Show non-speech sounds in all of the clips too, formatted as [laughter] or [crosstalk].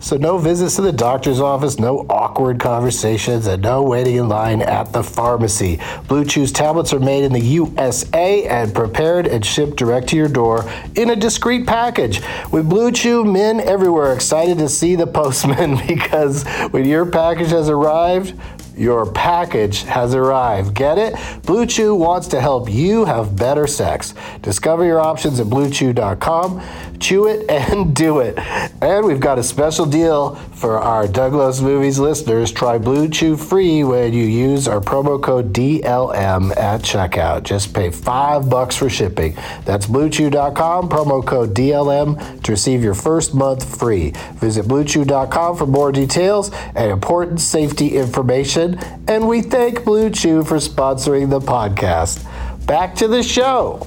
so no visits to the doctor's office, no awkward conversations, and no waiting in line at the pharmacy. Blue Chew's tablets are made in the USA and prepared and shipped direct to your door in a discreet package. With Blue Chew, men everywhere excited to see the postman [laughs] because when your package has arrived, your package has arrived. Get it? Blue Chew wants to help you have better sex. Discover your options at bluechew.com. Chew it [laughs] and do it. And we've got a special deal for our Doug Loves Movies listeners. Try Blue Chew free when you use our promo code DLM at checkout. Just pay five bucks for shipping. That's bluechew.com, promo code DLM to receive your first month free. Visit bluechew.com for more details and important safety information. And we thank Blue Chew for sponsoring the podcast. Back to the show.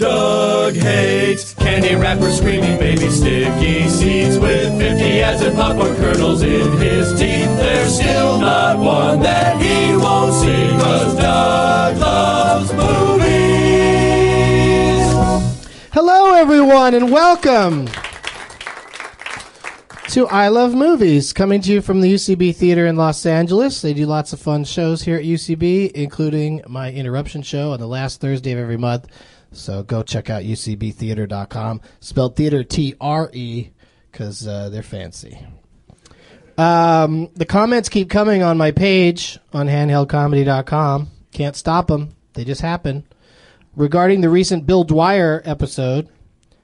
Doug hates candy wrappers, screaming baby sticky seeds with 50 ads and popcorn kernels in his teeth. There's still not one that he won't see, cause Doug loves movies. Hello, everyone, and welcome to I Love Movies, coming to you from the UCB Theater in Los Angeles. They do lots of fun shows here at UCB, including my interruption show on the last Thursday of every month. So go check out ucbtheater.com. Spelled theater T R E, because uh, they're fancy. Um, the comments keep coming on my page on handheldcomedy.com. Can't stop them, they just happen. Regarding the recent Bill Dwyer episode,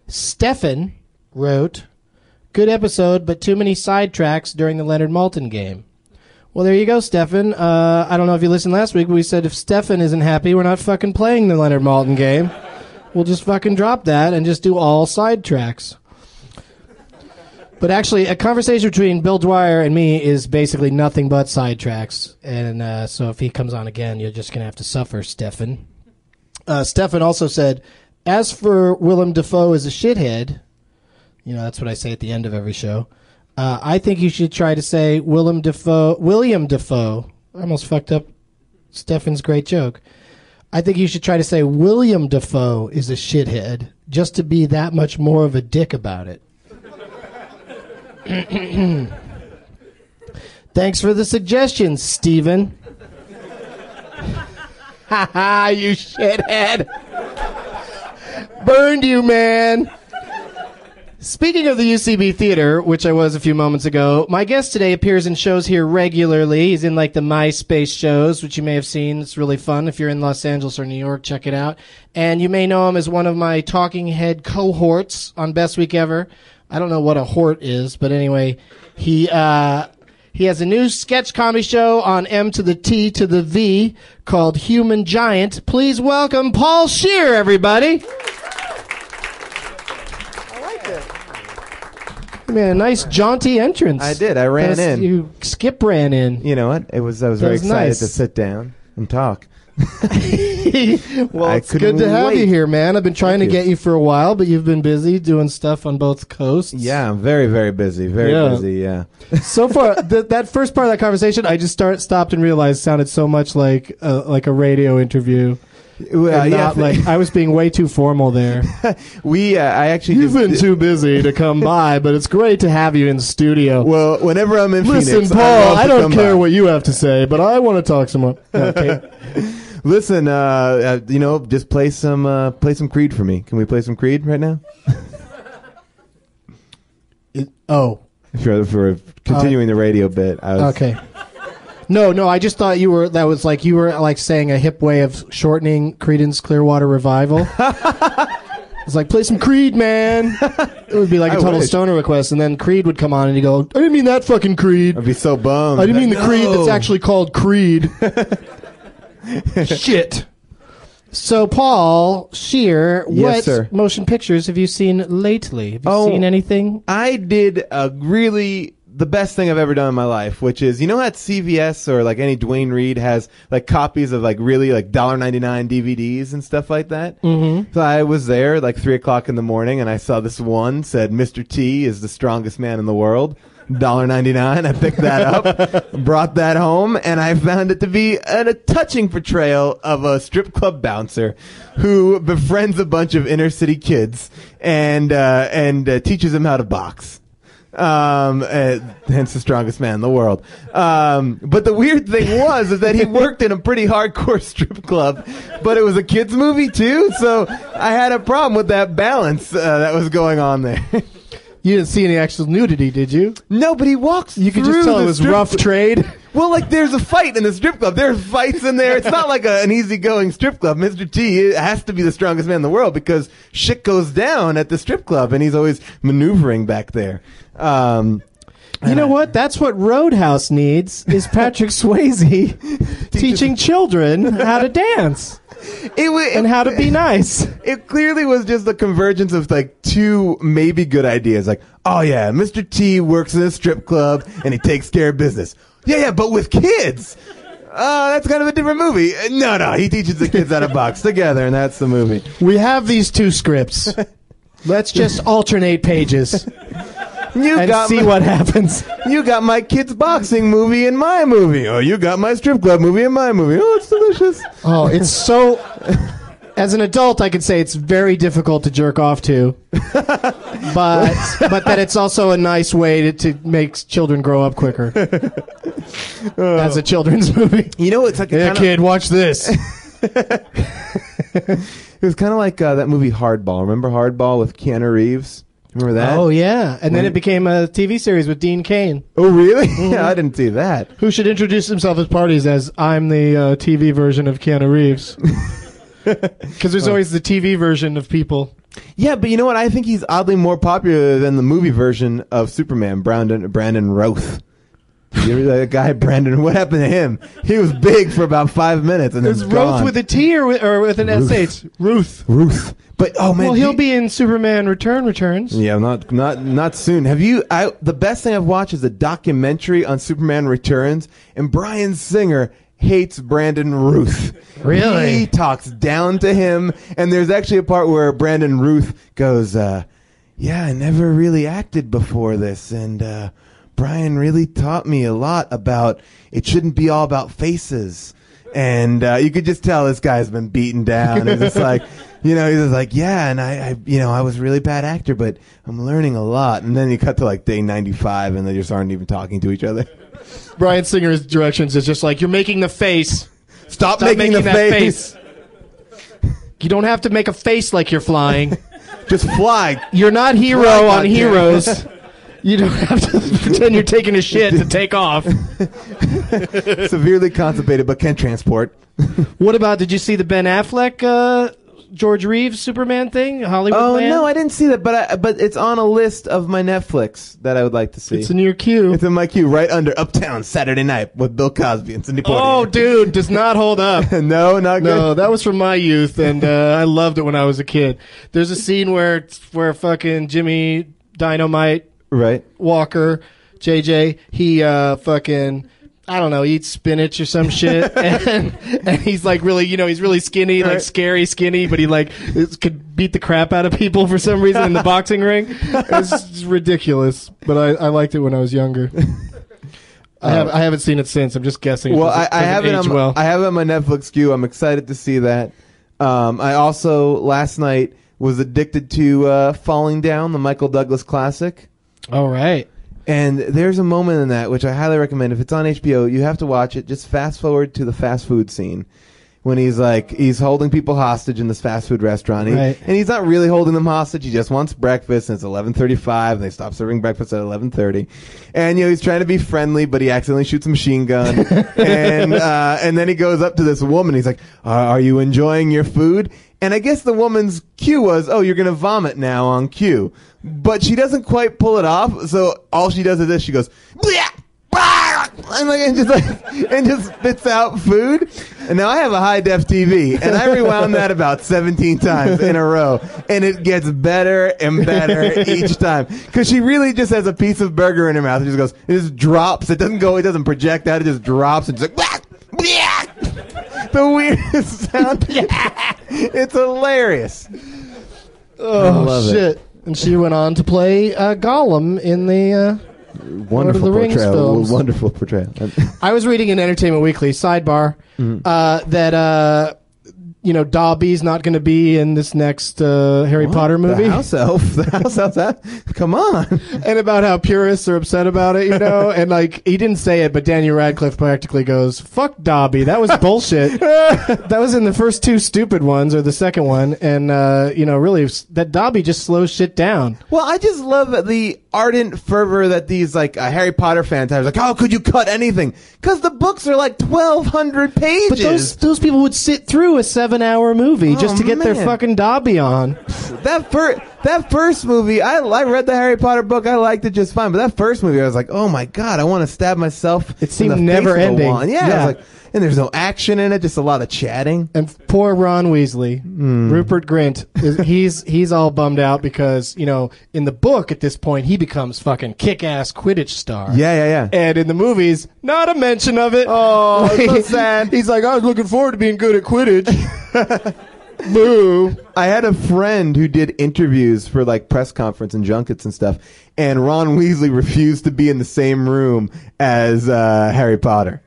Stefan wrote, Good episode, but too many sidetracks during the Leonard Maltin game. Well, there you go, Stefan. Uh, I don't know if you listened last week, but we said if Stefan isn't happy, we're not fucking playing the Leonard Maltin game. We'll just fucking drop that and just do all sidetracks. But actually, a conversation between Bill Dwyer and me is basically nothing but sidetracks. And uh, so if he comes on again, you're just going to have to suffer, Stefan. Uh, Stefan also said, as for Willem Dafoe as a shithead, you know, that's what I say at the end of every show. Uh, I think you should try to say Willem Dafoe, William Dafoe. I almost fucked up Stefan's great joke. I think you should try to say William Dafoe is a shithead, just to be that much more of a dick about it. [clears throat] Thanks for the suggestion, Steven. [laughs] Ha ha, you shithead. Burned you, man. Speaking of the UCB Theater, which I was a few moments ago, my guest today appears in shows here regularly. He's in like the MySpace shows, which you may have seen. It's really fun. If you're in Los Angeles or New York, check it out. And you may know him as one of my talking head cohorts on Best Week Ever. I don't know what a hort is, but anyway, he uh, he has a new sketch comedy show on M to the T to the V called Human Giant. Please welcome Paul Scheer, everybody. Man, a nice jaunty entrance. I did. I ran That's- in. You skip ran in. You know what? It was. I was very was excited nice. to sit down and talk. [laughs] well, I it's good couldn't to have you wait. here, man. I've been trying Thank to you. get you for a while, but you've been busy doing stuff on both coasts. Yeah, I'm very, very busy. Very Yeah. busy. Yeah. [laughs] so far, th- that first part of that conversation, I just start stopped and realized sounded so much like a, like a radio interview. Yeah, like [laughs] I was being way too formal there. [laughs] we. Uh, I actually. You've been too busy to come [laughs] by, but it's great to have you in studio. Well, whenever I'm in Listen, Phoenix, Paul, love I, don't care by. what you have to say, but I want to talk some more. Okay. Listen, uh, uh, you know, just play some, uh, play some Creed for me. Can we play some Creed right now? It- oh, For for continuing the radio bit. I was, okay. No, no, I just thought you were that was like you were like saying a hip way of shortening Creedence Clearwater Revival. [laughs] It's like play some Creed, man. It would be like a I total wish. stoner request, and then Creed would come on, and you go, "I didn't mean that fucking Creed. I'd be so bummed. I didn't mean the Creed that's actually called Creed." [laughs] Shit. So, Paul Scheer, Yes, what sir. motion pictures have you seen lately? Have you Oh. seen anything? I did a really the best thing I've ever done in my life, which is you know at CVS or like any Duane Reade has like copies of like really like dollar ninety nine DVDs and stuff like that. Mm-hmm. So I was there like three o'clock in the morning and I saw this one said Mr. T is the strongest man in the world. Dollar ninety nine. I picked that up, [laughs] brought that home, and I found it to be an, a touching portrayal of a strip club bouncer who befriends a bunch of inner city kids and uh, and uh, teaches them how to box um, uh, hence the strongest man in the world. Um, but the weird thing was is that he worked in a pretty hardcore [laughs] strip club, but it was a kids movie too. So I had a problem with that balance uh, that was going on there. [laughs] You didn't see any actual nudity, did you? no, but he walks. You could just tell it was rough trade. [laughs] Well, like there's a fight in the strip club. There's fights in there. It's not like a, an easygoing strip club. Mr. T has to be the strongest man in the world because shit goes down at the strip club, and he's always maneuvering back there. Um, You know what? That's what Roadhouse needs is [laughs] Patrick Swayze teaching children how to dance it, wa- and how to be nice. [laughs] it clearly was just the convergence of like two maybe good ideas. Like, oh yeah, Mr. T works in a strip club and he takes care of business. Yeah, yeah, but with kids. Uh, that's kind of a different movie. Uh, No, no, he teaches the kids how to box together, and that's the movie. We have these two scripts. Let's just alternate pages You and got see my, what happens. you got my kids boxing movie in my movie. Oh, you got my strip club movie in my movie. Oh, it's delicious. Oh, it's so. As an adult, I could say it's very difficult to jerk off to, [laughs] but but that it's also a nice way to, to make children grow up quicker. As a children's movie, You know, it's like a yeah, kinda- kid, watch this. [laughs] It was kind of like uh, that movie Hardball. Remember Hardball with Keanu Reeves? Remember that? Oh yeah, and then it became a TV series with Dean Cain, Oh, really? yeah, [laughs] I didn't see that. who should introduce himself at parties as "I'm the uh, TV version of Keanu Reeves," [laughs] because there's always the TV version of people. Yeah, but you know what? I think he's oddly more popular than the movie version of Superman, Brandon Brandon Roth. You remember that guy, Brandon? What happened to him? He was big for about five minutes and then Is gone. Ruth with a T or with, or with an sh? Ruth. Ruth. But oh man, Well, he'll do- be in Superman Return Returns. Yeah, not not not soon. Have you? I the best thing I've watched is a documentary on Superman Returns, and Bryan Singer hates Brandon Ruth. [laughs] Really? He talks down to him, and there's actually a part where Brandon Ruth goes, uh, "Yeah, I never really acted before this, and uh, Bryan really taught me a lot about it shouldn't be all about faces." And uh, you could just tell this guy's been beaten down. It's just like, [laughs] you know, he's just like, yeah, and I, I, you know, I was a really bad actor, but I'm learning a lot. And then you cut to like day 95, and they just aren't even talking to each other. Bryan Singer's directions is just like you're making the face. Stop, Stop making, making the that face. You don't have to make a face like you're flying. [laughs] Just fly. You're not hero Fly, on. Heroes. [laughs] You don't have to [laughs] pretend you're taking a shit to take off. Severely constipated, but can transport. What about? Did you see the Ben Affleck, uh, George Reeves Superman thing? Hollywood Oh Man? no, I didn't see that, but I, but it's on a list of my Netflix that I would like to see. It's in your queue. It's in my queue, right under Uptown Saturday Night with Bill Cosby and Cindy oh, dude, does not hold up. [laughs] no, not good. No, that was from my youth, and uh, I loved it when I was a kid. There's a scene where where fucking Jimmy Dynamite Right. Walker, JJ, he uh fucking I don't know, eats spinach or some shit, [laughs] and and he's like really, you know, he's really skinny, like scary skinny, but he like could beat the crap out of people for some reason in the [laughs] boxing ring. It's ridiculous, but I, I liked it when I was younger. [laughs] I have I haven't seen it since. I'm just guessing. Well, I, I have it. On, well. I have it on my Netflix queue. I'm excited to see that. Um, I also last night was addicted to uh, Falling Down, the Michael Douglas classic. All right. And there's a moment in that which I highly recommend. If it's on HBO, you have to watch it. Just fast forward to the fast food scene when he's like he's holding people hostage in this fast food restaurant, He- Right. and he's not really holding them hostage. He just wants breakfast, and it's 11:35, and they stop serving breakfast at 11:30. And you know he's trying to be friendly, but he accidentally shoots a machine gun, [laughs] and uh, and then he goes up to this woman. He's like, "Are are you enjoying your food?" And I guess the woman's cue was, "Oh, you're gonna vomit now on cue," but she doesn't quite pull it off. So all she does is this: she goes, "Bleh!" and like and just like [laughs] and just spits out food. And now I have a high def TV, and I rewound that about seventeen times in a row, and it gets better and better [laughs] each time because she really just has a piece of burger in her mouth. It just goes, it just drops. It doesn't go. It doesn't project out. It just drops and just like. The weirdest [laughs] sound. it's hilarious. Oh love it. shit! And she went on to play uh, Gollum in the. Uh, Wonderful the Rings portrayal. films. Wonderful portrayal. [laughs] I was reading in Entertainment Weekly sidebar uh, that uh, you know Dobby's not going to be in this next uh, Harry Potter movie, The house elf. The house elf. That, come on. [laughs] and about how purists are upset about it. You know, and like he didn't say it, but Daniel Radcliffe practically goes, "Fuck Dobby, that was bullshit." [laughs] that was in the first two stupid ones or the second one, and uh, you know, really that Dobby just slows shit down. Well, I just love the ardent fervor that these like uh, Harry Potter fans have. Like, how could you cut anything? Because the books are like twelve hundred pages. But those those people would sit through a seven hour movie Oh, just to get their man. fucking Dobby on. that first that first movie, I I read the Harry Potter book. I liked it just fine. But that first movie, I was like, oh my god, I want to stab myself. It seemed never ending. Yeah, Yeah. I was like, and there's no action in it, just a lot of chatting. And poor Ron Weasley, Hmm. Rupert Grint, is, he's he's all bummed out because you know in the book at this point he becomes fucking kick ass Quidditch star. Yeah, yeah, yeah. And in the movies, not a mention of it. Oh, so [laughs] sad. He's like, I was looking forward to being good at Quidditch. [laughs] Boo. I had a friend who did interviews for like press conference and junkets and stuff, and Ron Weasley refused to be in the same room as uh, Harry Potter.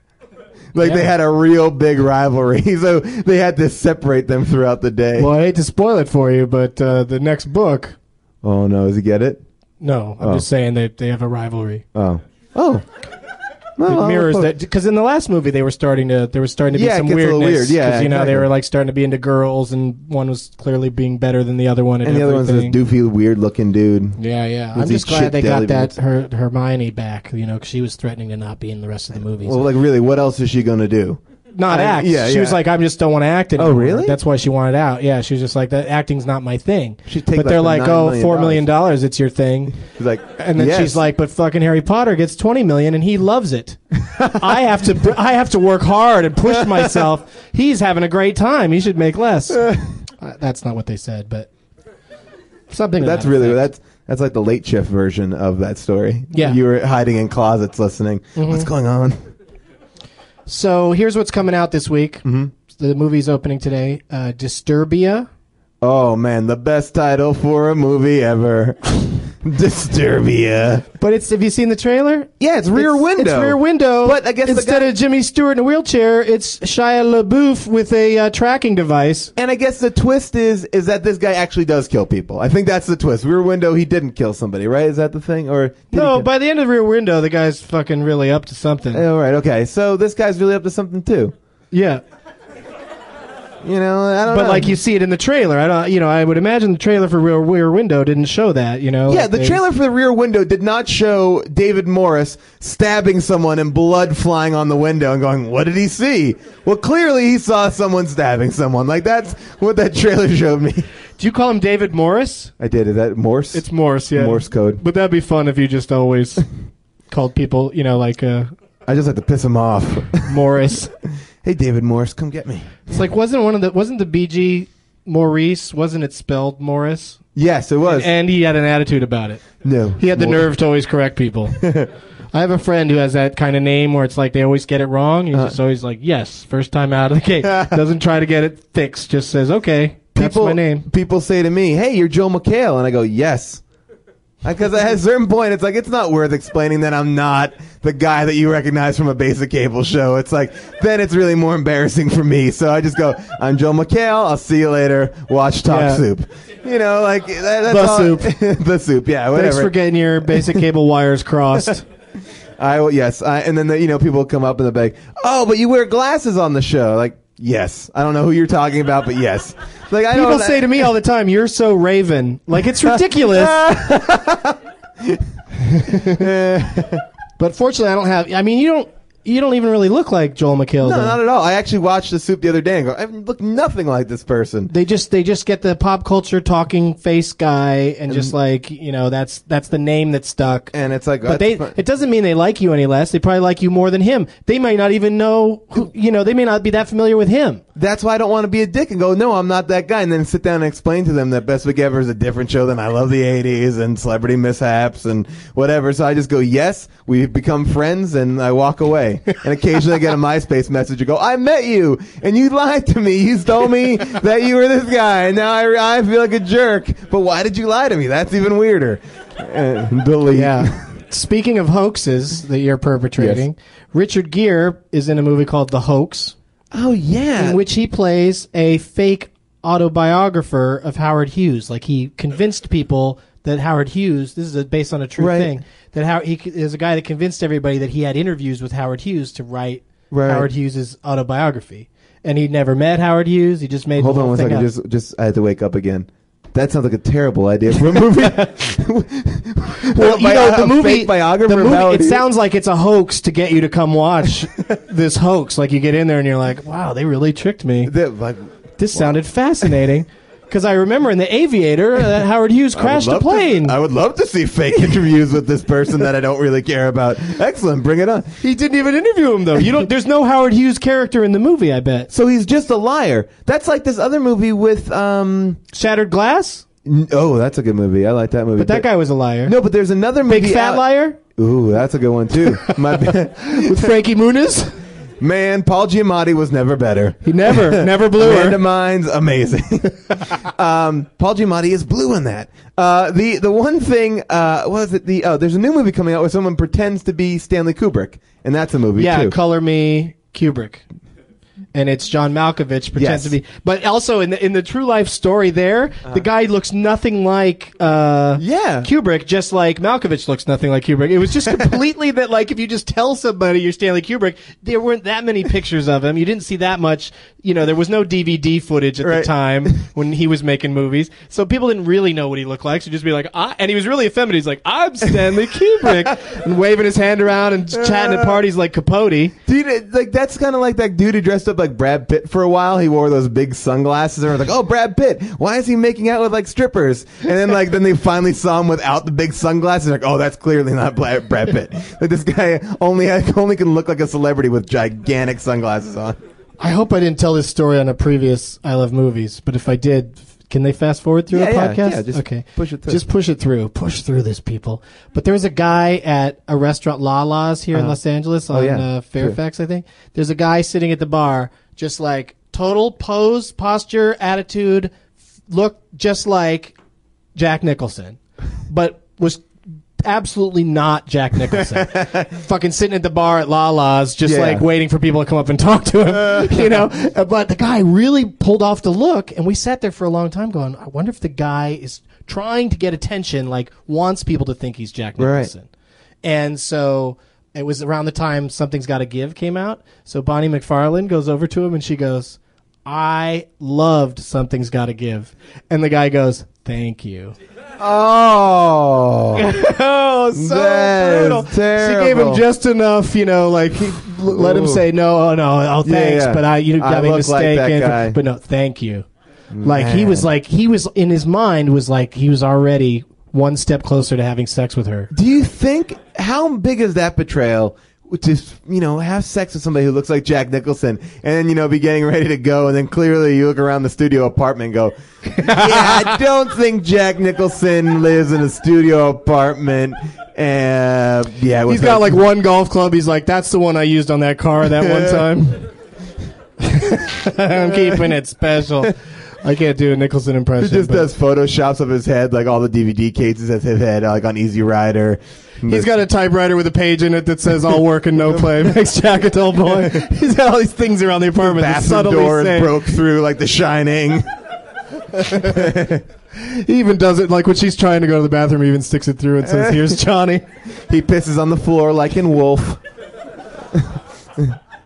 Like they had a real big rivalry, [laughs] so they had to separate them throughout the day. Well, I hate to spoil it for you, but uh, the next book. Oh no, does he get it? No, I'm Oh. just saying that they have a rivalry. Oh, oh, it mirrors that because in the last movie they were starting to there was starting to be Yeah, some a weirdness. weird. Yeah, you know they were like starting to be into girls, and one was clearly being better than the other one. at And the other one's this everything. doofy, weird-looking dude. Yeah, yeah. I'm just glad they got that her Hermione back. You know, 'cause she was threatening to not be in the rest of the movies. Well, like really, what else is she gonna do? Not I- act. yeah, she yeah. was like, I just don't want to act anymore. Oh, really? That's why she wanted out. Yeah, she was just like, that acting's not my thing. She'd take, but like, they're the like, oh, million four million dollars, it's your thing. She's like, And then yes. she's like, but fucking Harry Potter gets twenty million, and he loves it. I have to, I have to work hard and push myself. He's having a great time. He should make less. [laughs] Uh, that's not what they said, but something. That's that really effect. that's that's like the late shift version of that story. Yeah. you were hiding in closets listening. What's going on? So here's what's coming out this week. Mm-hmm. The movie's opening today. Uh, Disturbia. Oh man, the best title for a movie ever. [laughs] [laughs] Disturbia. But it's have you seen the trailer? Yeah, it's Rear It's- Window. It's Rear Window. But I guess the instead guy- of Jimmy Stewart in a wheelchair, it's Shia LaBeouf with a uh, tracking device. And I guess the twist is is that this guy actually does kill people. I think that's the twist. Rear Window, he didn't kill somebody, right? Is that the thing? Or No, by the end of Rear Window, the guy's fucking really up to something. Oh, right, okay. So this guy's really up to something too. yeah, You know, I don't but know. like you see it in the trailer. I don't. You know, I would imagine the trailer for Rear, Rear Window didn't show that. You know. Yeah, Like the they- trailer for the Rear Window did not show David Morris stabbing someone and blood flying on the window and going, "What did he see?" Well, clearly he saw someone stabbing someone. Like that's what that trailer [laughs] showed me. Do you call him David Morris? I did. Is that Morse? It's Morse. Yeah. Morse code. But that'd be fun if you just always [laughs] called people. You know, like uh, I just like to piss him off. Morris. [laughs] hey, David Morris, come get me. It's like wasn't one of the wasn't the BG Maurice, wasn't it spelled Morris? Yes, it was. And he had an attitude about it. no, He had the nerve to always correct people. [laughs] I have a friend who has that kind of name where it's like they always get it wrong. He's Uh. just always like, yes, first time out of the gate. [laughs] Doesn't try to get it fixed. Just says, okay, that's People, my name. people say to me, "Hey, you're Joel McHale," and I go, "Yes." Because at a certain point, it's like it's not worth explaining that I'm not the guy that you recognize from a basic cable show. It's like then it's really more embarrassing for me. So I just go, "I'm Joel McHale. I'll see you later. Watch Talk Yeah. Soup." You know, like that, that's The all- Soup. [laughs] the soup. Yeah, whatever. Thanks for getting your basic cable wires crossed. [laughs] I yes, I, and then the, you know people come up in the bag. Oh, but you wear glasses on the show. Like, yes, I don't know who you're talking about, but yes. Like I People say to me all the time, "You're so Raven." Like it's [laughs] ridiculous. [laughs] but fortunately, I don't have. I mean, you don't. You don't even really look like Joel McHale. No, though. not at all. I actually watched the soup the other day and go, I look nothing like this person. They just they just get the pop culture talking face guy and just like you know that's that's the name that stuck. And it's like, but they fine. it doesn't mean they like you any less. They probably like you more than him. They might not even know who you know. They may not be that familiar with him. That's why I don't want to be a dick and go, no, I'm not that guy. And then sit down and explain to them that Best Week Ever is a different show than I love the 80s and celebrity mishaps and whatever. So I just go, yes, we've become friends and I walk away. And occasionally I get a MySpace message and go, I met you and you lied to me. You told me that you were this guy and now I, I feel like a jerk. But why did you lie to me? That's even weirder. Uh, delete. Yeah. Speaking of hoaxes that you're perpetrating, Richard Gere is in a movie called The Hoax, Oh, yeah. in which he plays a fake autobiographer of Howard Hughes. Like he convinced people that Howard Hughes, this is a, based on a true Right. thing, that how he is a guy that convinced everybody that he had interviews with Howard Hughes to write Right. Howard Hughes's autobiography. And he never met Howard Hughes. He just made Hold the on one second. up. Just, just I had to wake up again. That sounds like a terrible idea for a [laughs] movie. well, you know, the movie, the movie it sounds like it's a hoax to get you to come watch [laughs] this hoax. Like you get in there and you're like, wow, they really tricked me. That- like, This sounded fascinating. Because I remember in The Aviator uh, that Howard Hughes [laughs] crashed a love to- plane. I would love to see fake [laughs] interviews with this person that I don't really care about. Excellent, bring it on. he didn't even interview him though. You don't. There's no Howard Hughes character in the movie. I bet. So he's just a liar. That's like this other movie with um. Shattered Glass. n- Oh, that's a good movie. I like that movie. But that guy was a liar. No, but there's another movie. big fat out- liar Ooh, that's a good one too. My [laughs] bad. with Frankie Muniz. Man, Paul Giamatti was never better. He never, [laughs] never blew Amanda her. Mines, amazing. [laughs] um, Paul Giamatti is blue in that. Uh, the the one thing, uh, what was it? The oh, there's a new movie coming out where someone pretends to be Stanley Kubrick, and that's a movie Yeah, too. color me Kubrick. And it's John Malkovich pretends Yes. to be, but also in the in the true life story there, the guy looks nothing like uh, Yeah. Kubrick, just like Malkovich looks nothing like Kubrick. It was just [laughs] completely that like if you just tell somebody you're Stanley Kubrick, there weren't that many pictures of him. You didn't see that much. You know, there was no DVD footage at Right. the time [laughs] when he was making movies, so people didn't really know what he looked like. So just be like, ah, and he was really effeminate. He's like, I'm Stanley Kubrick, [laughs] and waving his hand around and chatting at parties like Capote. Dude, like that's kind of like that dude who dressed up like Brad Pitt for a while. He wore those big sunglasses, and we're like, "Oh, Brad Pitt! Why is he making out with like strippers?" And then like then they finally saw him without the big sunglasses. Like, "Oh, that's clearly not Brad Pitt. Like this guy only only can look like a celebrity with gigantic sunglasses on." I hope I didn't tell this story on a previous I Love Movies, but if I did, can they fast forward through Yeah, the yeah, podcast? yeah, just okay. push it through. Just push it through. Push through this, people. But there was a guy at a restaurant, Lala's, here in Los Angeles on Oh, yeah. uh, Fairfax, I think. There's a guy sitting at the bar, just like total pose, posture, attitude, f- look just like Jack Nicholson, but was absolutely not Jack Nicholson. [laughs] Fucking sitting at the bar at Lala's, just Yeah. like waiting for people to come up and [laughs] talk to him, [laughs] you know. But the guy really pulled off the look, and we sat there for a long time, going, "I wonder if the guy is trying to get attention, like wants people to think he's Jack Right. Nicholson." And so it was around the time Something's Got to Give came out. So Bonnie McFarlane goes over to him and she goes, "I loved Something's Got to Give," and the guy goes, "Thank you." Oh, [laughs] Oh, so That brutal. She gave him terrible. just enough, you know, like he, l- let him Ooh. say no, oh no, oh thanks, yeah. but I you I got me look like that mistaken, guy. but no, thank you. Like he was like he was in his mind was like he was already one step closer to having sex with her. do you think how big is that betrayal? To you know have sex with somebody who looks like Jack Nicholson, and then you know be getting ready to go, and then clearly you look around the studio apartment and go, yeah, I [laughs] don't think Jack Nicholson lives in a studio apartment. And yeah, He's got her- like one golf club. He's like, that's the one I used on that car that one [laughs] time. [laughs] I'm keeping it special. I can't do a Nicholson impression. He just but does photoshops of his head, like all the DVD cases of his head, like on Easy Rider. He's got a typewriter with a page in it that says "All work and no [laughs] play [laughs] makes Jack a dull boy." He's got all these things around the apartment that bathroom door say. broke through, like The Shining. [laughs] He even does it like when she's trying to go to the bathroom. He even sticks it through and says, "Here's Johnny." He pisses on the floor like in Wolf.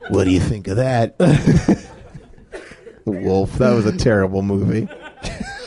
what do you think of that? Wolf. That was a terrible movie.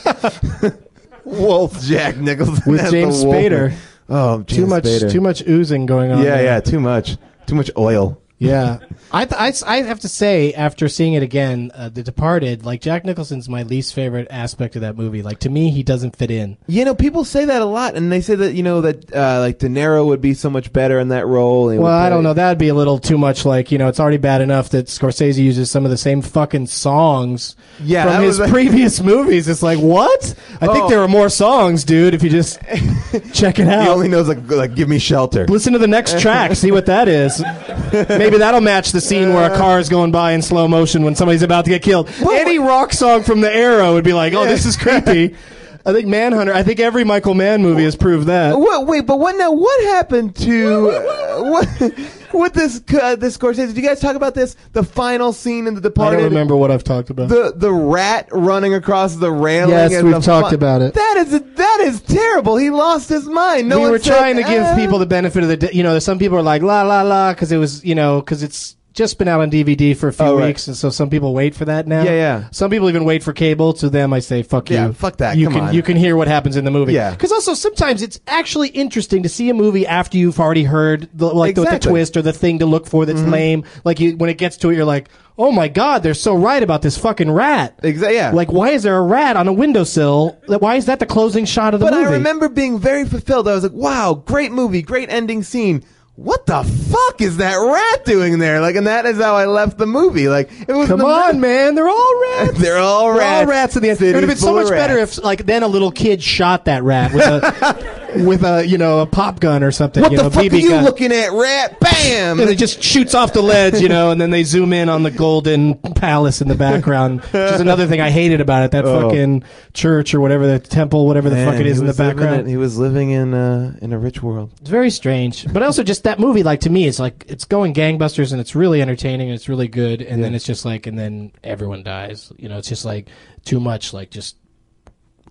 [laughs] Wolf. Jack Nicholson With as the James wolf. Spader. Oh, James too much, Spader. too much oozing going on. Yeah, there. yeah, too much. Too much oil. Yeah, I, th- I, I have to say after seeing it again, uh, The Departed, like Jack Nicholson's my least favorite aspect of that movie. Like to me, he doesn't fit in. You know, people say that a lot, and they say that you know that uh, like De Niro would be so much better in that role. Well, I don't know. That'd be a little too much. Like you know, it's already bad enough that Scorsese uses some of the same fucking songs Yeah, from his was- previous [laughs] movies. It's like what? I think Oh. there are more songs, dude. If you just [laughs] check it out, He only knows like, like "Give Me Shelter." Listen to the next track. See what that is. [laughs] Maybe that'll match the scene where a car is going by in slow motion when somebody's about to get killed. Any rock song from the era would be like, "Oh, this is creepy." [laughs] I think Manhunter. I think every Michael Mann movie has proved that. What, wait, but what now? What happened to uh, what? What this uh, this Scorsese? Did you guys talk about this? The final scene in The Departed. I Departed. don't remember what I've talked about. the the rat running across the railing. Yes, and we've the talked about it. That is that is terrible. He lost his mind. No we one were said, trying to give "Ah." people the benefit of the, d- you know, some people are like la la la because it was, you know, because it's just been out on DVD for a few Oh, right. weeks, and so some people wait for that now. Yeah, yeah. Some people even wait for cable. To them, I say, "Fuck Yeah, you, fuck that, You come can on. you can hear what happens in the movie. Yeah. because also sometimes it's actually interesting to see a movie after you've already heard the, like the, the Exactly. twist or the thing to look for that's mm-hmm. lame. Like you, when it gets to it, you're like, "Oh my god, they're so right about this fucking rat." Exa- yeah. Like, why is there a rat on a windowsill? Why is that the closing shot of the movie? But movie? I remember being very fulfilled. I was like, "Wow, great movie, great ending scene." What the fuck is that rat doing there? Like, and that is how I left the movie. Like, it was Come the on, man. They're all rats. [laughs] They're all They're rats. all rats in the end. It would have been so much better if, like, then a little kid shot that rat with a, [laughs] with a, you know, a pop gun or something. What you the know, fuck BB are you gun. looking at, rat? Bam! And it just shoots off the ledge, you know, and then they zoom in on the golden palace in the background, which is another thing I hated about it. That Oh. fucking church or whatever, the temple, whatever the fuck it is in the background. in- he was living in uh, in a rich world. It's very strange, but also just that movie. Like to me, it's like it's going gangbusters and it's really entertaining and it's really good. And then it's just like, and then everyone dies. You know, it's just like too much. Like just,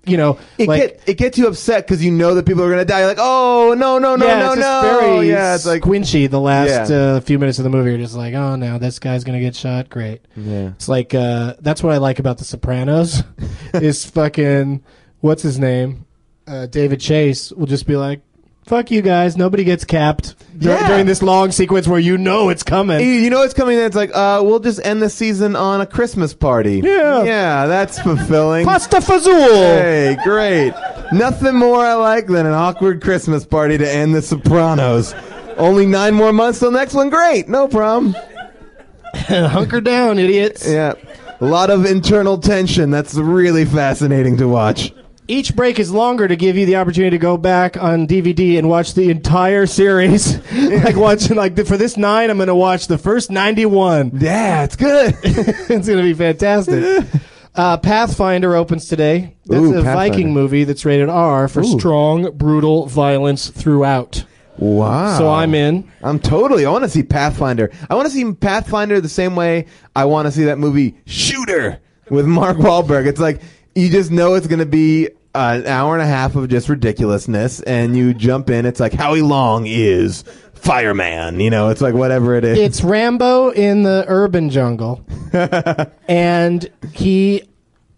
you know, It like get it gets you upset because you know that people are gonna die. You're like, oh no no no yeah, no it's no. just very yeah, it's like squinchy. The last Yeah. uh, few minutes of the movie are just like, oh no, this guy's gonna get shot. Great. yeah. It's like uh, that's what I like about The Sopranos. [laughs] is fucking what's his name? Uh, David Chase will just be like, "Fuck you guys, nobody gets capped dur- Yeah. during this long sequence where you know it's coming." You you know it's coming? It's like, uh, we'll just end the season on a Christmas party. Yeah. yeah, that's fulfilling. Pasta fazool. Hey, great. Nothing more I like than an awkward Christmas party to end The Sopranos. Only nine more months till next one. Great, no problem. [laughs] Hunker down, idiots. Yeah, a lot of internal tension. That's really fascinating to watch. Each break is longer to give you the opportunity to go back on DVD and watch the entire series. [laughs] like watching like for this nine, I'm going to watch the first 91. Yeah, [laughs] it's good. it's going to be fantastic. [laughs] Uh, Pathfinder opens today. That's Ooh, a. Viking movie that's rated R for Ooh. strong, brutal violence throughout. wow. So I'm in. I'm totally. I want to see Pathfinder. I want to see Pathfinder the same way I want to see that movie Shooter with Mark Wahlberg. It's like you just know it's going to be an hour and a half of just ridiculousness, and you jump in. It's like Howie Long is fireman. You know, it's like whatever it is. It's Rambo in the urban jungle, [laughs] and he,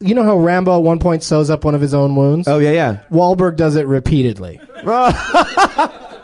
you know how Rambo at one point sews up one of his own wounds. oh yeah, yeah. Wahlberg does it repeatedly. [laughs]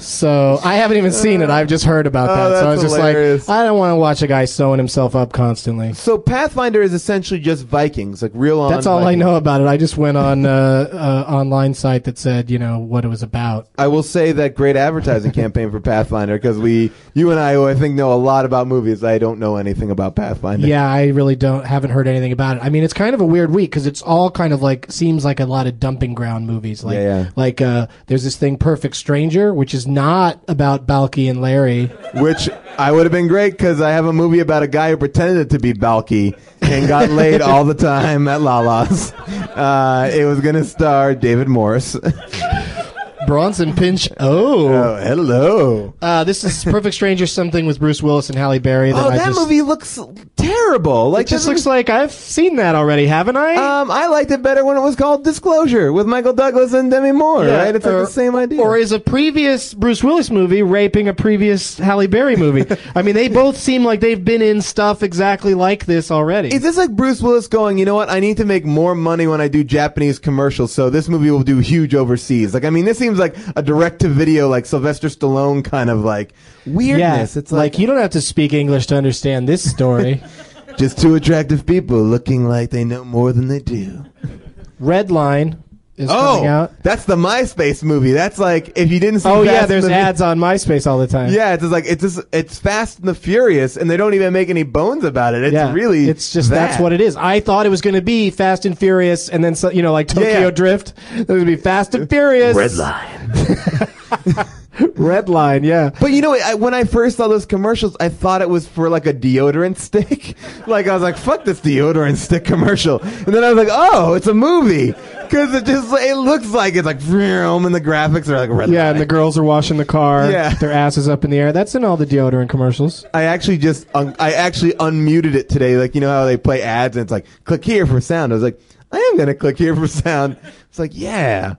So I haven't even seen it. I've just heard about Oh, that. So I was just hilarious. like, I don't want to watch a guy sewing himself up constantly. So Pathfinder is essentially just Vikings, like real on. That's all I know about it. I just went on [laughs] uh, uh, online site that said, you know, what it was about. I will say that great advertising campaign for Pathfinder because we, you and I, I think know a lot about movies. I don't know anything about Pathfinder. Yeah, I really don't haven't heard anything about it. I mean, it's kind of a weird week because it's all kind of like seems like a lot of dumping ground movies. Like, Yeah, yeah. like uh, there's this thing, Perfect Stranger, which is not about Balki and Larry. Which I would have been great because I have a movie about a guy who pretended to be Balki and got [laughs] laid all the time at Lala's. Uh, it was going to star David Morris. [laughs] Bronson Pinch. Oh, Oh, hello. uh, this is Perfect Stranger, something with Bruce Willis and Halle Berry. That Oh, I that just, movie looks terrible. Like It just doesn't- looks like I've seen that already, haven't I? Um, I liked it better when it was called Disclosure with Michael Douglas and Demi Moore. Yeah, right? It's like or- the same idea. Or is a previous Bruce Willis movie raping a previous Halle Berry movie? [laughs] I mean, they both seem like they've been in stuff exactly like this already. Is this like Bruce Willis going, you know what? I need to make more money when I do Japanese commercials, so this movie will do huge overseas. Like, I mean, this seems like a direct to video, like Sylvester Stallone kind of like weirdness. yeah, it's like, you don't have to speak English to understand this story. [laughs] just two attractive people looking like they know more than they do. Red Line is coming Oh, out. that's the MySpace movie. That's like if you didn't see. Oh Fast yeah, and there's the- ads on MySpace all the time. Yeah, it's just like it's just it's Fast and the Furious, and they don't even make any bones about it. It's Yeah, really it's just that. that's what it is. I thought it was going to be Fast and Furious, and then so, you know, like Tokyo Yeah. Drift. It would be Fast and Furious. Red line. [laughs] [laughs] Red Line, yeah. But you know, I, when I first saw those commercials, I thought it was for like a deodorant [laughs] stick. like I was like, "Fuck this deodorant stick commercial," and then I was like, "Oh, it's a movie." Because it just it looks like it's like vroom, and the graphics are like red. Yeah, line. and the girls are washing the car. Yeah. their asses up in the air. That's in all the deodorant commercials. I actually just un- I actually unmuted it today. Like you know how they play ads and it's like click here for sound. I was like, I am gonna click here for sound. It's like yeah,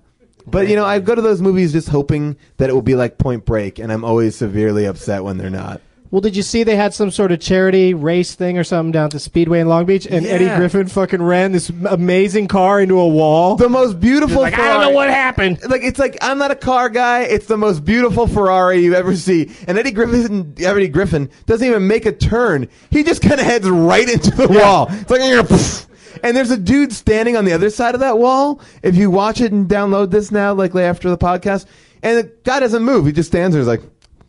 but you know I go to those movies just hoping that it will be like Point Break, and I'm always severely upset when they're not. Well, did you see they had some sort of charity race thing or something down at the Speedway in Long Beach, and Yeah. Eddie Griffin fucking ran this amazing car into a wall? The most beautiful. like I don't know Ferrari- what happened. Like it's like I'm not a car guy. It's the most beautiful Ferrari you ever see. And Eddie Griffin, Eddie Griffin doesn't even make a turn. He just kind of heads right into the wall. It's like. [laughs] and there's a dude standing on the other side of that wall. If you watch it and download this now, like after the podcast, and the guy doesn't move. He just stands there. He's like,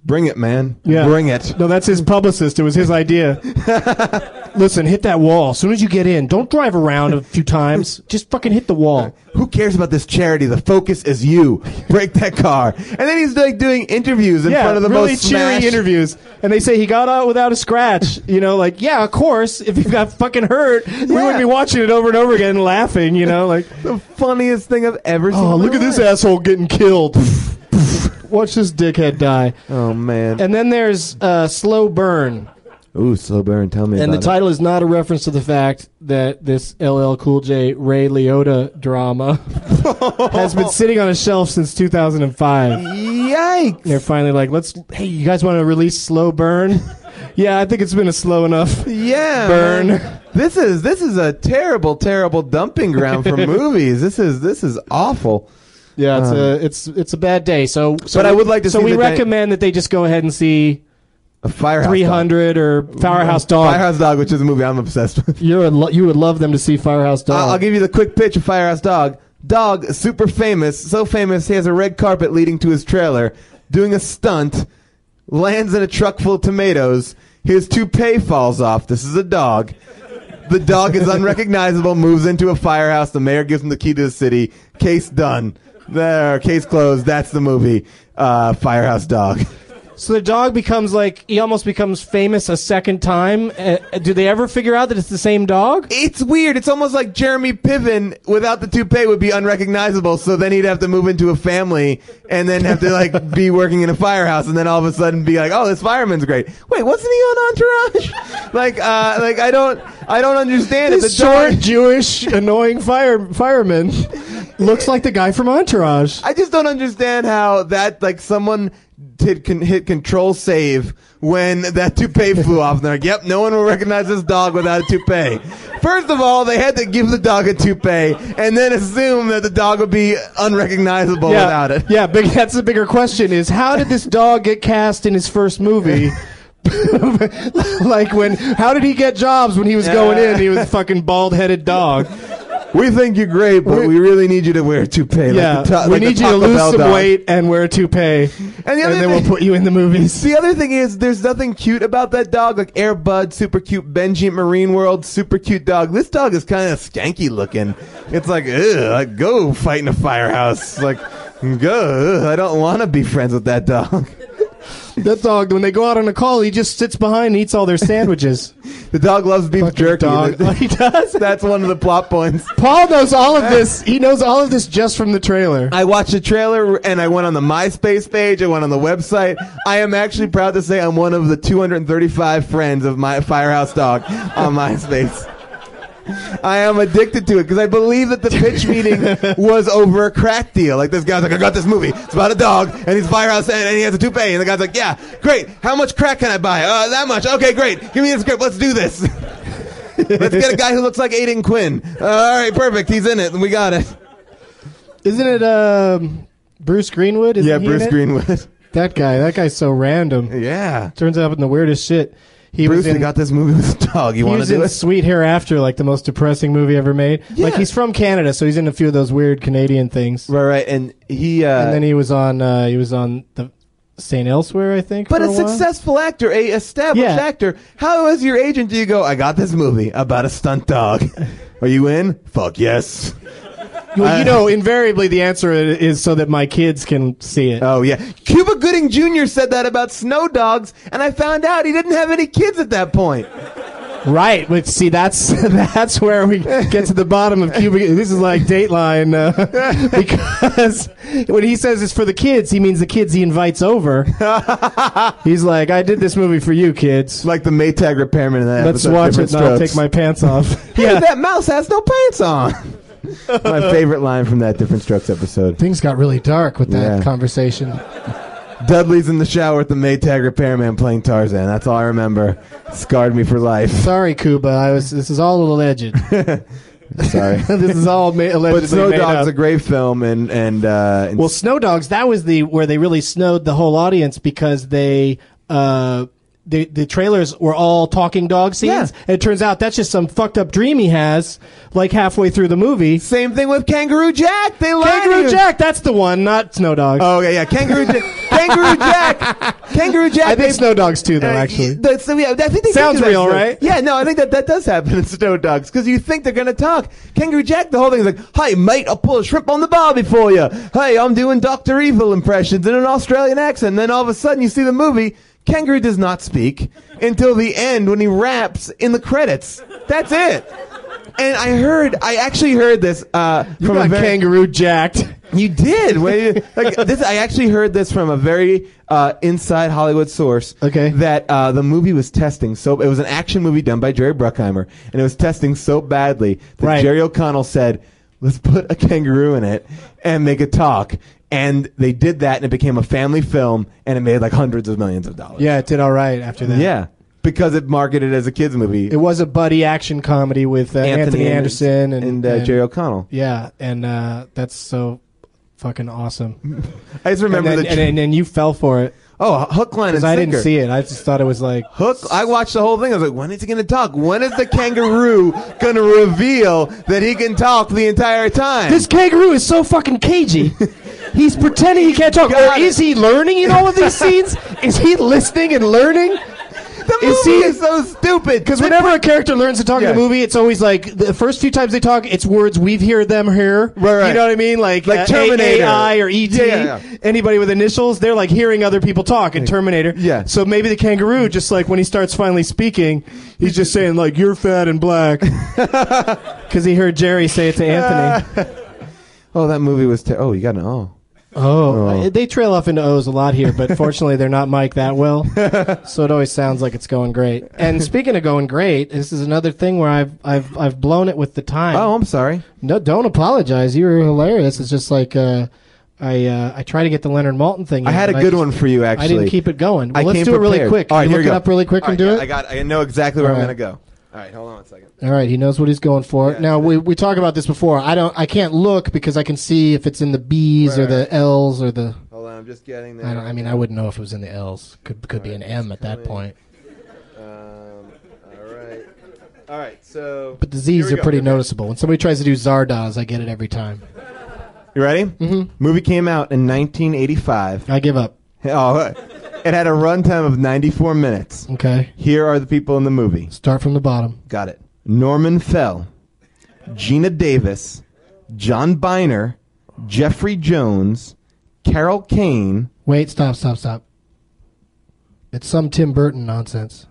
"Bring it, man. Yeah. Bring it." No, that's his publicist. It was his idea. [laughs] Listen, hit that wall. As soon as you get in, don't drive around a few times. [laughs] Just fucking hit the wall. Who cares about this charity? The focus is you. Break that car. And then he's like doing interviews in yeah, front of the really most cheery smashed- interviews, and they say he got out without a scratch. You know, like yeah, of course. If he got fucking hurt, we Yeah. wouldn't be watching it over and over again, and laughing. You know, like the funniest thing I've ever seen. oh, in my look at this life. asshole getting killed. [laughs] Watch this dickhead die. Oh man. And then there's uh, slow burn. Ooh, slow burn. Tell me And the title is not a reference to the fact that this LL Cool J Ray Liotta drama [laughs] has been sitting on a shelf since 2005. it. Yikes! They're finally like, let's. Hey, you guys want to release Slow Burn? yeah, I think it's been a slow enough. Yeah, Burn. man. This is this is a terrible, terrible dumping ground for [laughs] movies. This is this is awful. Yeah, it's um, a it's it's a bad day. So, so But I would like to So we recommend that they just go ahead and see firehouse. 300 or Firehouse Dog. Dog. Firehouse Dog, which is a movie I'm obsessed with. [laughs] You would lo- you would love them to see Firehouse Dog. I'll, I'll give you the quick pitch of Firehouse Dog. Dog, super famous, so famous he has a red carpet leading to his trailer, doing a stunt, lands in a truck full of tomatoes. His toupee falls off. This is a dog. The dog is [laughs] unrecognizable, moves into a firehouse. The mayor gives him the key to the city. Case done. There, case closed. That's the movie. Uh, Firehouse Dog. [laughs] So the dog becomes like he almost becomes famous a second time. Uh, do they ever figure out that it's the same dog? It's weird. It's almost like Jeremy Piven without the toupee would be unrecognizable. So then he'd have to move into a family and then have to like [laughs] be working in a firehouse and then all of a sudden be like, oh, this fireman's great. Wait, wasn't he on Entourage? [laughs] like, uh, like I don't, I don't understand it. This The short, dog- Jewish, annoying fire fireman [laughs] looks like the guy from Entourage. I just don't understand how that like someone hit, con- hit control save when that toupee [laughs] flew off. And they're like, yep, no one will recognize this dog without a toupee. First of all, they had to give the dog a toupee and then assume that the dog would be unrecognizable yeah, without it. Yeah, big, that's the bigger question: is how did this dog get cast in his first movie? [laughs] like when, how did he get jobs when he was going in? He was a fucking bald headed dog. We think you're great, but we really need you to wear a toupee. Yeah, like we like need you to lose some dog. weight and wear a toupee, and, the other then we'll put you in the movies. The other thing is, there's nothing cute about that dog. Like Air Bud, super cute. Benji at Marine World, super cute dog. This dog is kind of skanky looking. It's like, ugh, like, go fight in a firehouse. Like, go. ugh, I don't want to be friends with that dog. That dog, when they go out on a call, he just sits behind and eats all their sandwiches. [laughs] The dog loves beef Fucking jerky. dog. [laughs] He does. That's one of the plot points. Paul knows all of [laughs] this. He knows all of this just from the trailer. I watched the trailer and I went on the MySpace page. I went on the website. I am actually proud to say I'm one of the 235 friends of my Firehouse Dog on MySpace. I am addicted to it because I believe that the pitch meeting [laughs] was over a crack deal. Like this guy's like, I got this movie. It's about a dog and he's firehouse and, and he has a toupee. And the guy's like, Yeah, great. How much crack can I buy? Uh, that much. Okay, great. Give me the script. Let's do this. [laughs] Let's get a guy who looks like Aidan Quinn. Uh, all right, perfect. He's in it. We got it. Isn't it um, Bruce Greenwood? Isn't Yeah, Bruce? Greenwood. That guy. That guy's so random. Yeah. Turns out in the weirdest shit. He Bruce, was in, we got this movie with a dog. You he want to do in it? Sweet Hereafter, like the most depressing movie ever made. Like Yeah. he's from Canada, so he's in a few of those weird Canadian things. Right, right. And he, uh, and then he was on. Uh, he was on the Saint Elsewhere, I think. but a a successful actor, a established Yeah. actor. How as your agent do you go? I got this movie about a stunt dog. [laughs] Are you in? Fuck yes. Well, you know, invariably the answer is so that my kids can see it. Oh yeah. Cuba Gooding Jr. said that about Snow Dogs, and I found out he didn't have any kids at that point. Right. But see, that's [laughs] that's where we get to the bottom of Cuba. This is like Dateline uh, [laughs] because when he says it's for the kids, he means the kids he invites over. [laughs] He's like, "I did this movie for you, kids. Like the Maytag repairman in that. Let's episode, watch it, and I'll take my pants off." Hey, that mouse has no pants on. My favorite line from that Diff'rent Strokes episode. Things got really dark with that Yeah. conversation. Dudley's in the shower with the Maytag repairman playing Tarzan. That's all I remember. Scarred me for life. Sorry, Cuba. I was. This is all alleged. [laughs] Sorry. [laughs] this is all ma- allegedly But Snow made Dog's up. a great film, and and, uh, and Well, Snow Dogs, that was the where they really snowed the whole audience because they uh the the trailers were all talking dog scenes. Yeah. And it turns out that's just some fucked up dream he has like halfway through the movie. same thing with Kangaroo Jack. They lied to Kangaroo. Jack, that's the one, not Snow Dogs. Oh yeah, yeah. Kangaroo Jack. Kangaroo Jack. Kangaroo Jack. I think Snow Dogs too, though. Uh, actually, the- so, yeah, I think they Sounds real, right? Yeah, no, I think that that does happen in Snow Dogs because you think they're gonna talk. Kangaroo Jack, the whole thing is like, "Hi, mate, I'll pull a shrimp on the barbie for you. Hey, I'm doing Doctor Evil impressions in an Australian accent." And then all of a sudden, you see the movie. Kangaroo does not speak until the end when he raps in the credits. That's it. And I heard, I actually heard this uh, you from a very, Kangaroo jacked. you did. Wait, like this, I actually heard this from a very uh, inside Hollywood source. Okay. That uh, the movie was testing so it was an action movie done by Jerry Bruckheimer, and it was testing so badly that Right. Jerry O'Connell said, "Let's put a kangaroo in it and make it talk." And they did that, and it became a family film, and it made like hundreds of millions of dollars. Yeah, it did all right after that. Yeah. Because it marketed as a kids movie. It was a buddy action comedy with uh, Anthony, Anderson and, and, uh, Jerry O'Connell. Yeah, and uh, that's so fucking awesome. [laughs] I just remember and, then, the and, and, and you fell for it oh hook line and because I didn't see it. I just thought it was like Hook. I watched the whole thing. I was like, when is he going to talk? When is the kangaroo going to reveal that he can talk the entire time? this kangaroo is so fucking cagey. [laughs] He's pretending he can't talk. Got or it. is he learning in all of these scenes? Is he listening and learning? The movie is he- is so stupid. Because whenever a character learns to talk Yeah. in a movie, it's always like the first few times they talk, it's words we've heard them hear. Right, right. You know what I mean? Like, Like uh, Terminator. AI or ET. Yeah, yeah, yeah. Anybody with initials, they're like hearing other people talk in Terminator. Yeah. So maybe the kangaroo, just like when he starts finally speaking, he's just saying like, "You're fat and black," [laughs] because he heard Jerry say it to Anthony. [laughs] oh, that movie was. Ter- oh, you got an oh. Oh, Oh. uh, they trail off into O's a lot here, but [laughs] fortunately they're not Mike that well, so it always sounds like it's going great. And speaking of going great, this is another thing where I've I've I've blown it with the time. Oh, I'm sorry. No, don't apologize. You were hilarious. It's just like uh, I uh, I try to get the Leonard Maltin thing. I in, had a but good just- one for you. Actually, I didn't keep it going. Well, I let's came do it really prepared. quick. All right, Can you here look we it go. up really quick All and right, do yeah, it. I got. I know exactly where All I'm right. gonna go. All right, hold on a second. All right, he knows what he's going for. Yeah, now we we talked about this before. I don't. I can't look because I can see if it's in the B's or Right, the L's or the. Hold on, I'm just getting there. I, don't, I mean, I wouldn't know if it was in the L's. Could could be an M at that point. Um, all right. All right. So. But the Z's are go. pretty noticeable. When somebody tries to do Zardoz, I get it every time. You ready? Mm-hmm. Movie came out in 1985. I give up. Oh, [laughs] it had a runtime of 94 minutes. Okay, Here are the people in the movie. start from the bottom. Got it. Norman Fell, Geena Davis, John Byner, Jeffrey Jones, Carol Kane. Wait, stop, stop, stop. It's some Tim Burton nonsense.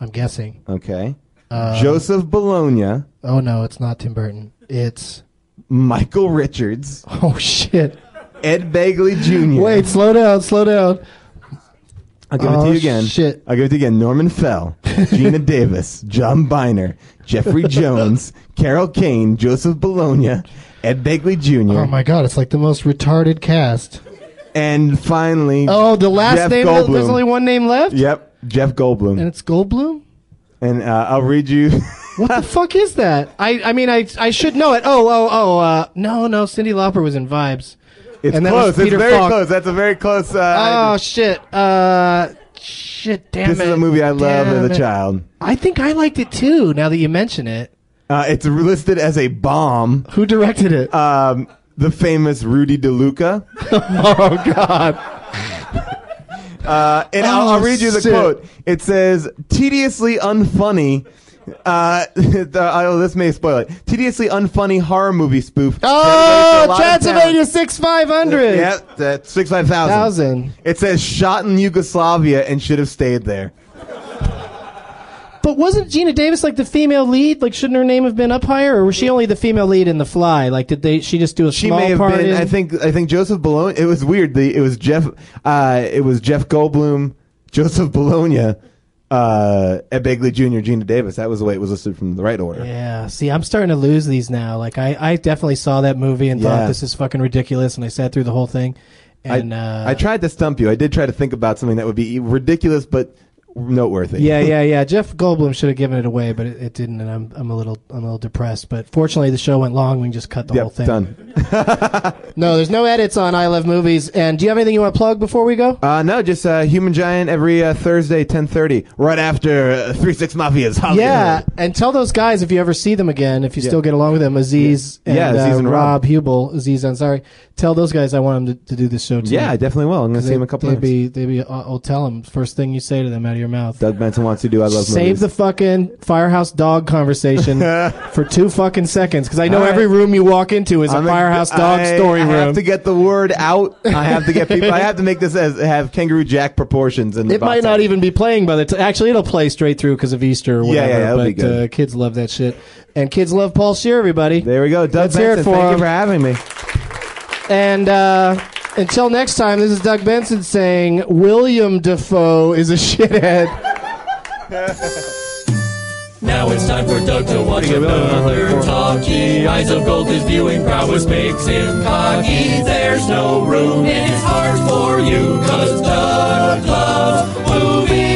I'm guessing. Okay. Uh, Joseph Bologna, Oh no, it's not Tim Burton. It's Michael Richards, [laughs] oh shit. Ed Begley Jr. Wait, slow down, slow down. I'll give it Oh, to you again. shit. I'll give it to you again. Norman Fell, [laughs] Geena Davis, John Byner, Jeffrey [laughs] Jones, Carol Kane, Joseph Bologna, Ed Begley Jr. Oh my god, it's like the most retarded cast. and finally, Oh, the last Jeff name. Goldblum. There's only one name left. Yep, Jeff Goldblum. And it's Goldblum. And uh, I'll read you. [laughs] What the fuck is that? I I mean I I should know it. Oh oh oh. Uh, no no. Cyndi Lauper was in Vibes. It's And close. It's very Falk. close. That's a very close. Uh, Oh shit. Uh, shit. Damn this is a movie I loved Damn as a child. I think I liked it too. Now that you mention it, Uh, it's listed as a bomb. who directed it? Um, the famous Rudy DeLuca. [laughs] oh God. Uh, and I'll, Oh, I'll read you the shit. quote. It says, "Tediously unfunny." Uh, [laughs] the, oh, this may spoil it. Tediously unfunny horror movie spoof. Oh, Transylvania six five hundred. Yeah, that's six five thousand. Thousand. It says shot in Yugoslavia and should have stayed there. But wasn't Geena Davis like the female lead? Like, shouldn't her name have been up higher, or was she only the female lead in The Fly? Like, did they? She just do a She small may have part been. in- I think. I think Joseph Bologna. It was weird. The it was Jeff. Uh, it was Jeff Goldblum, Joseph Bologna, uh, Ed Begley Jr., Geena Davis. That was the way it was listed from the right order. Yeah. See, I'm starting to lose these now. Like, I, I definitely saw that movie and Yeah. thought this is fucking ridiculous, and I sat through the whole thing. And I, uh, I tried to stump you. I did try to think about something that would be ridiculous but noteworthy. Yeah, [laughs] yeah, yeah. Jeff Goldblum should have given it away, but it, it didn't, and I'm I'm a little I'm a little depressed. But fortunately, the show went long. We can just cut the whole Yep, thing. done. [laughs] No, there's no edits on I Love Movies. And do you have anything you want to plug before we go? Uh, no, just uh, Human Giant every uh, Thursday, ten thirty, right after uh, Three Six Mafia's. Hollywood. Yeah, and tell those guys if you ever see them again, if you still get along with them, Aziz and, Yeah, Aziz uh, and Rob Rob. Huebel, Aziz Ansari. Tell those guys I want them to, to do this show too. Yeah, I definitely will. I'm going to see them a couple they'd times. be, they'd be, uh, I'll tell them first thing you say to them out of your mouth. Doug Benson wants to do. I love Save movies. Save the fucking firehouse dog conversation [laughs] for two fucking seconds because I know right. every room you walk into is a I'm firehouse dog I story room. have to get the word out. I have to get people. I have to make this as have Kangaroo Jack proportions. In the box. It might not even be playing by the actually it'll play straight through because of Easter or whatever. yeah, that'll but be good. Uh, kids love that shit, and kids love Paul Scheer. Everybody, There we go. Doug Let's Benson, hear it for thank him. you for having me. and uh, until next time, this is Doug Benson saying William Dafoe is a shithead. [laughs] Now it's time for Doug to watch another talkie. Eyes of gold, his viewing prowess makes him cocky. There's no room in his heart for you, cause Doug loves movies.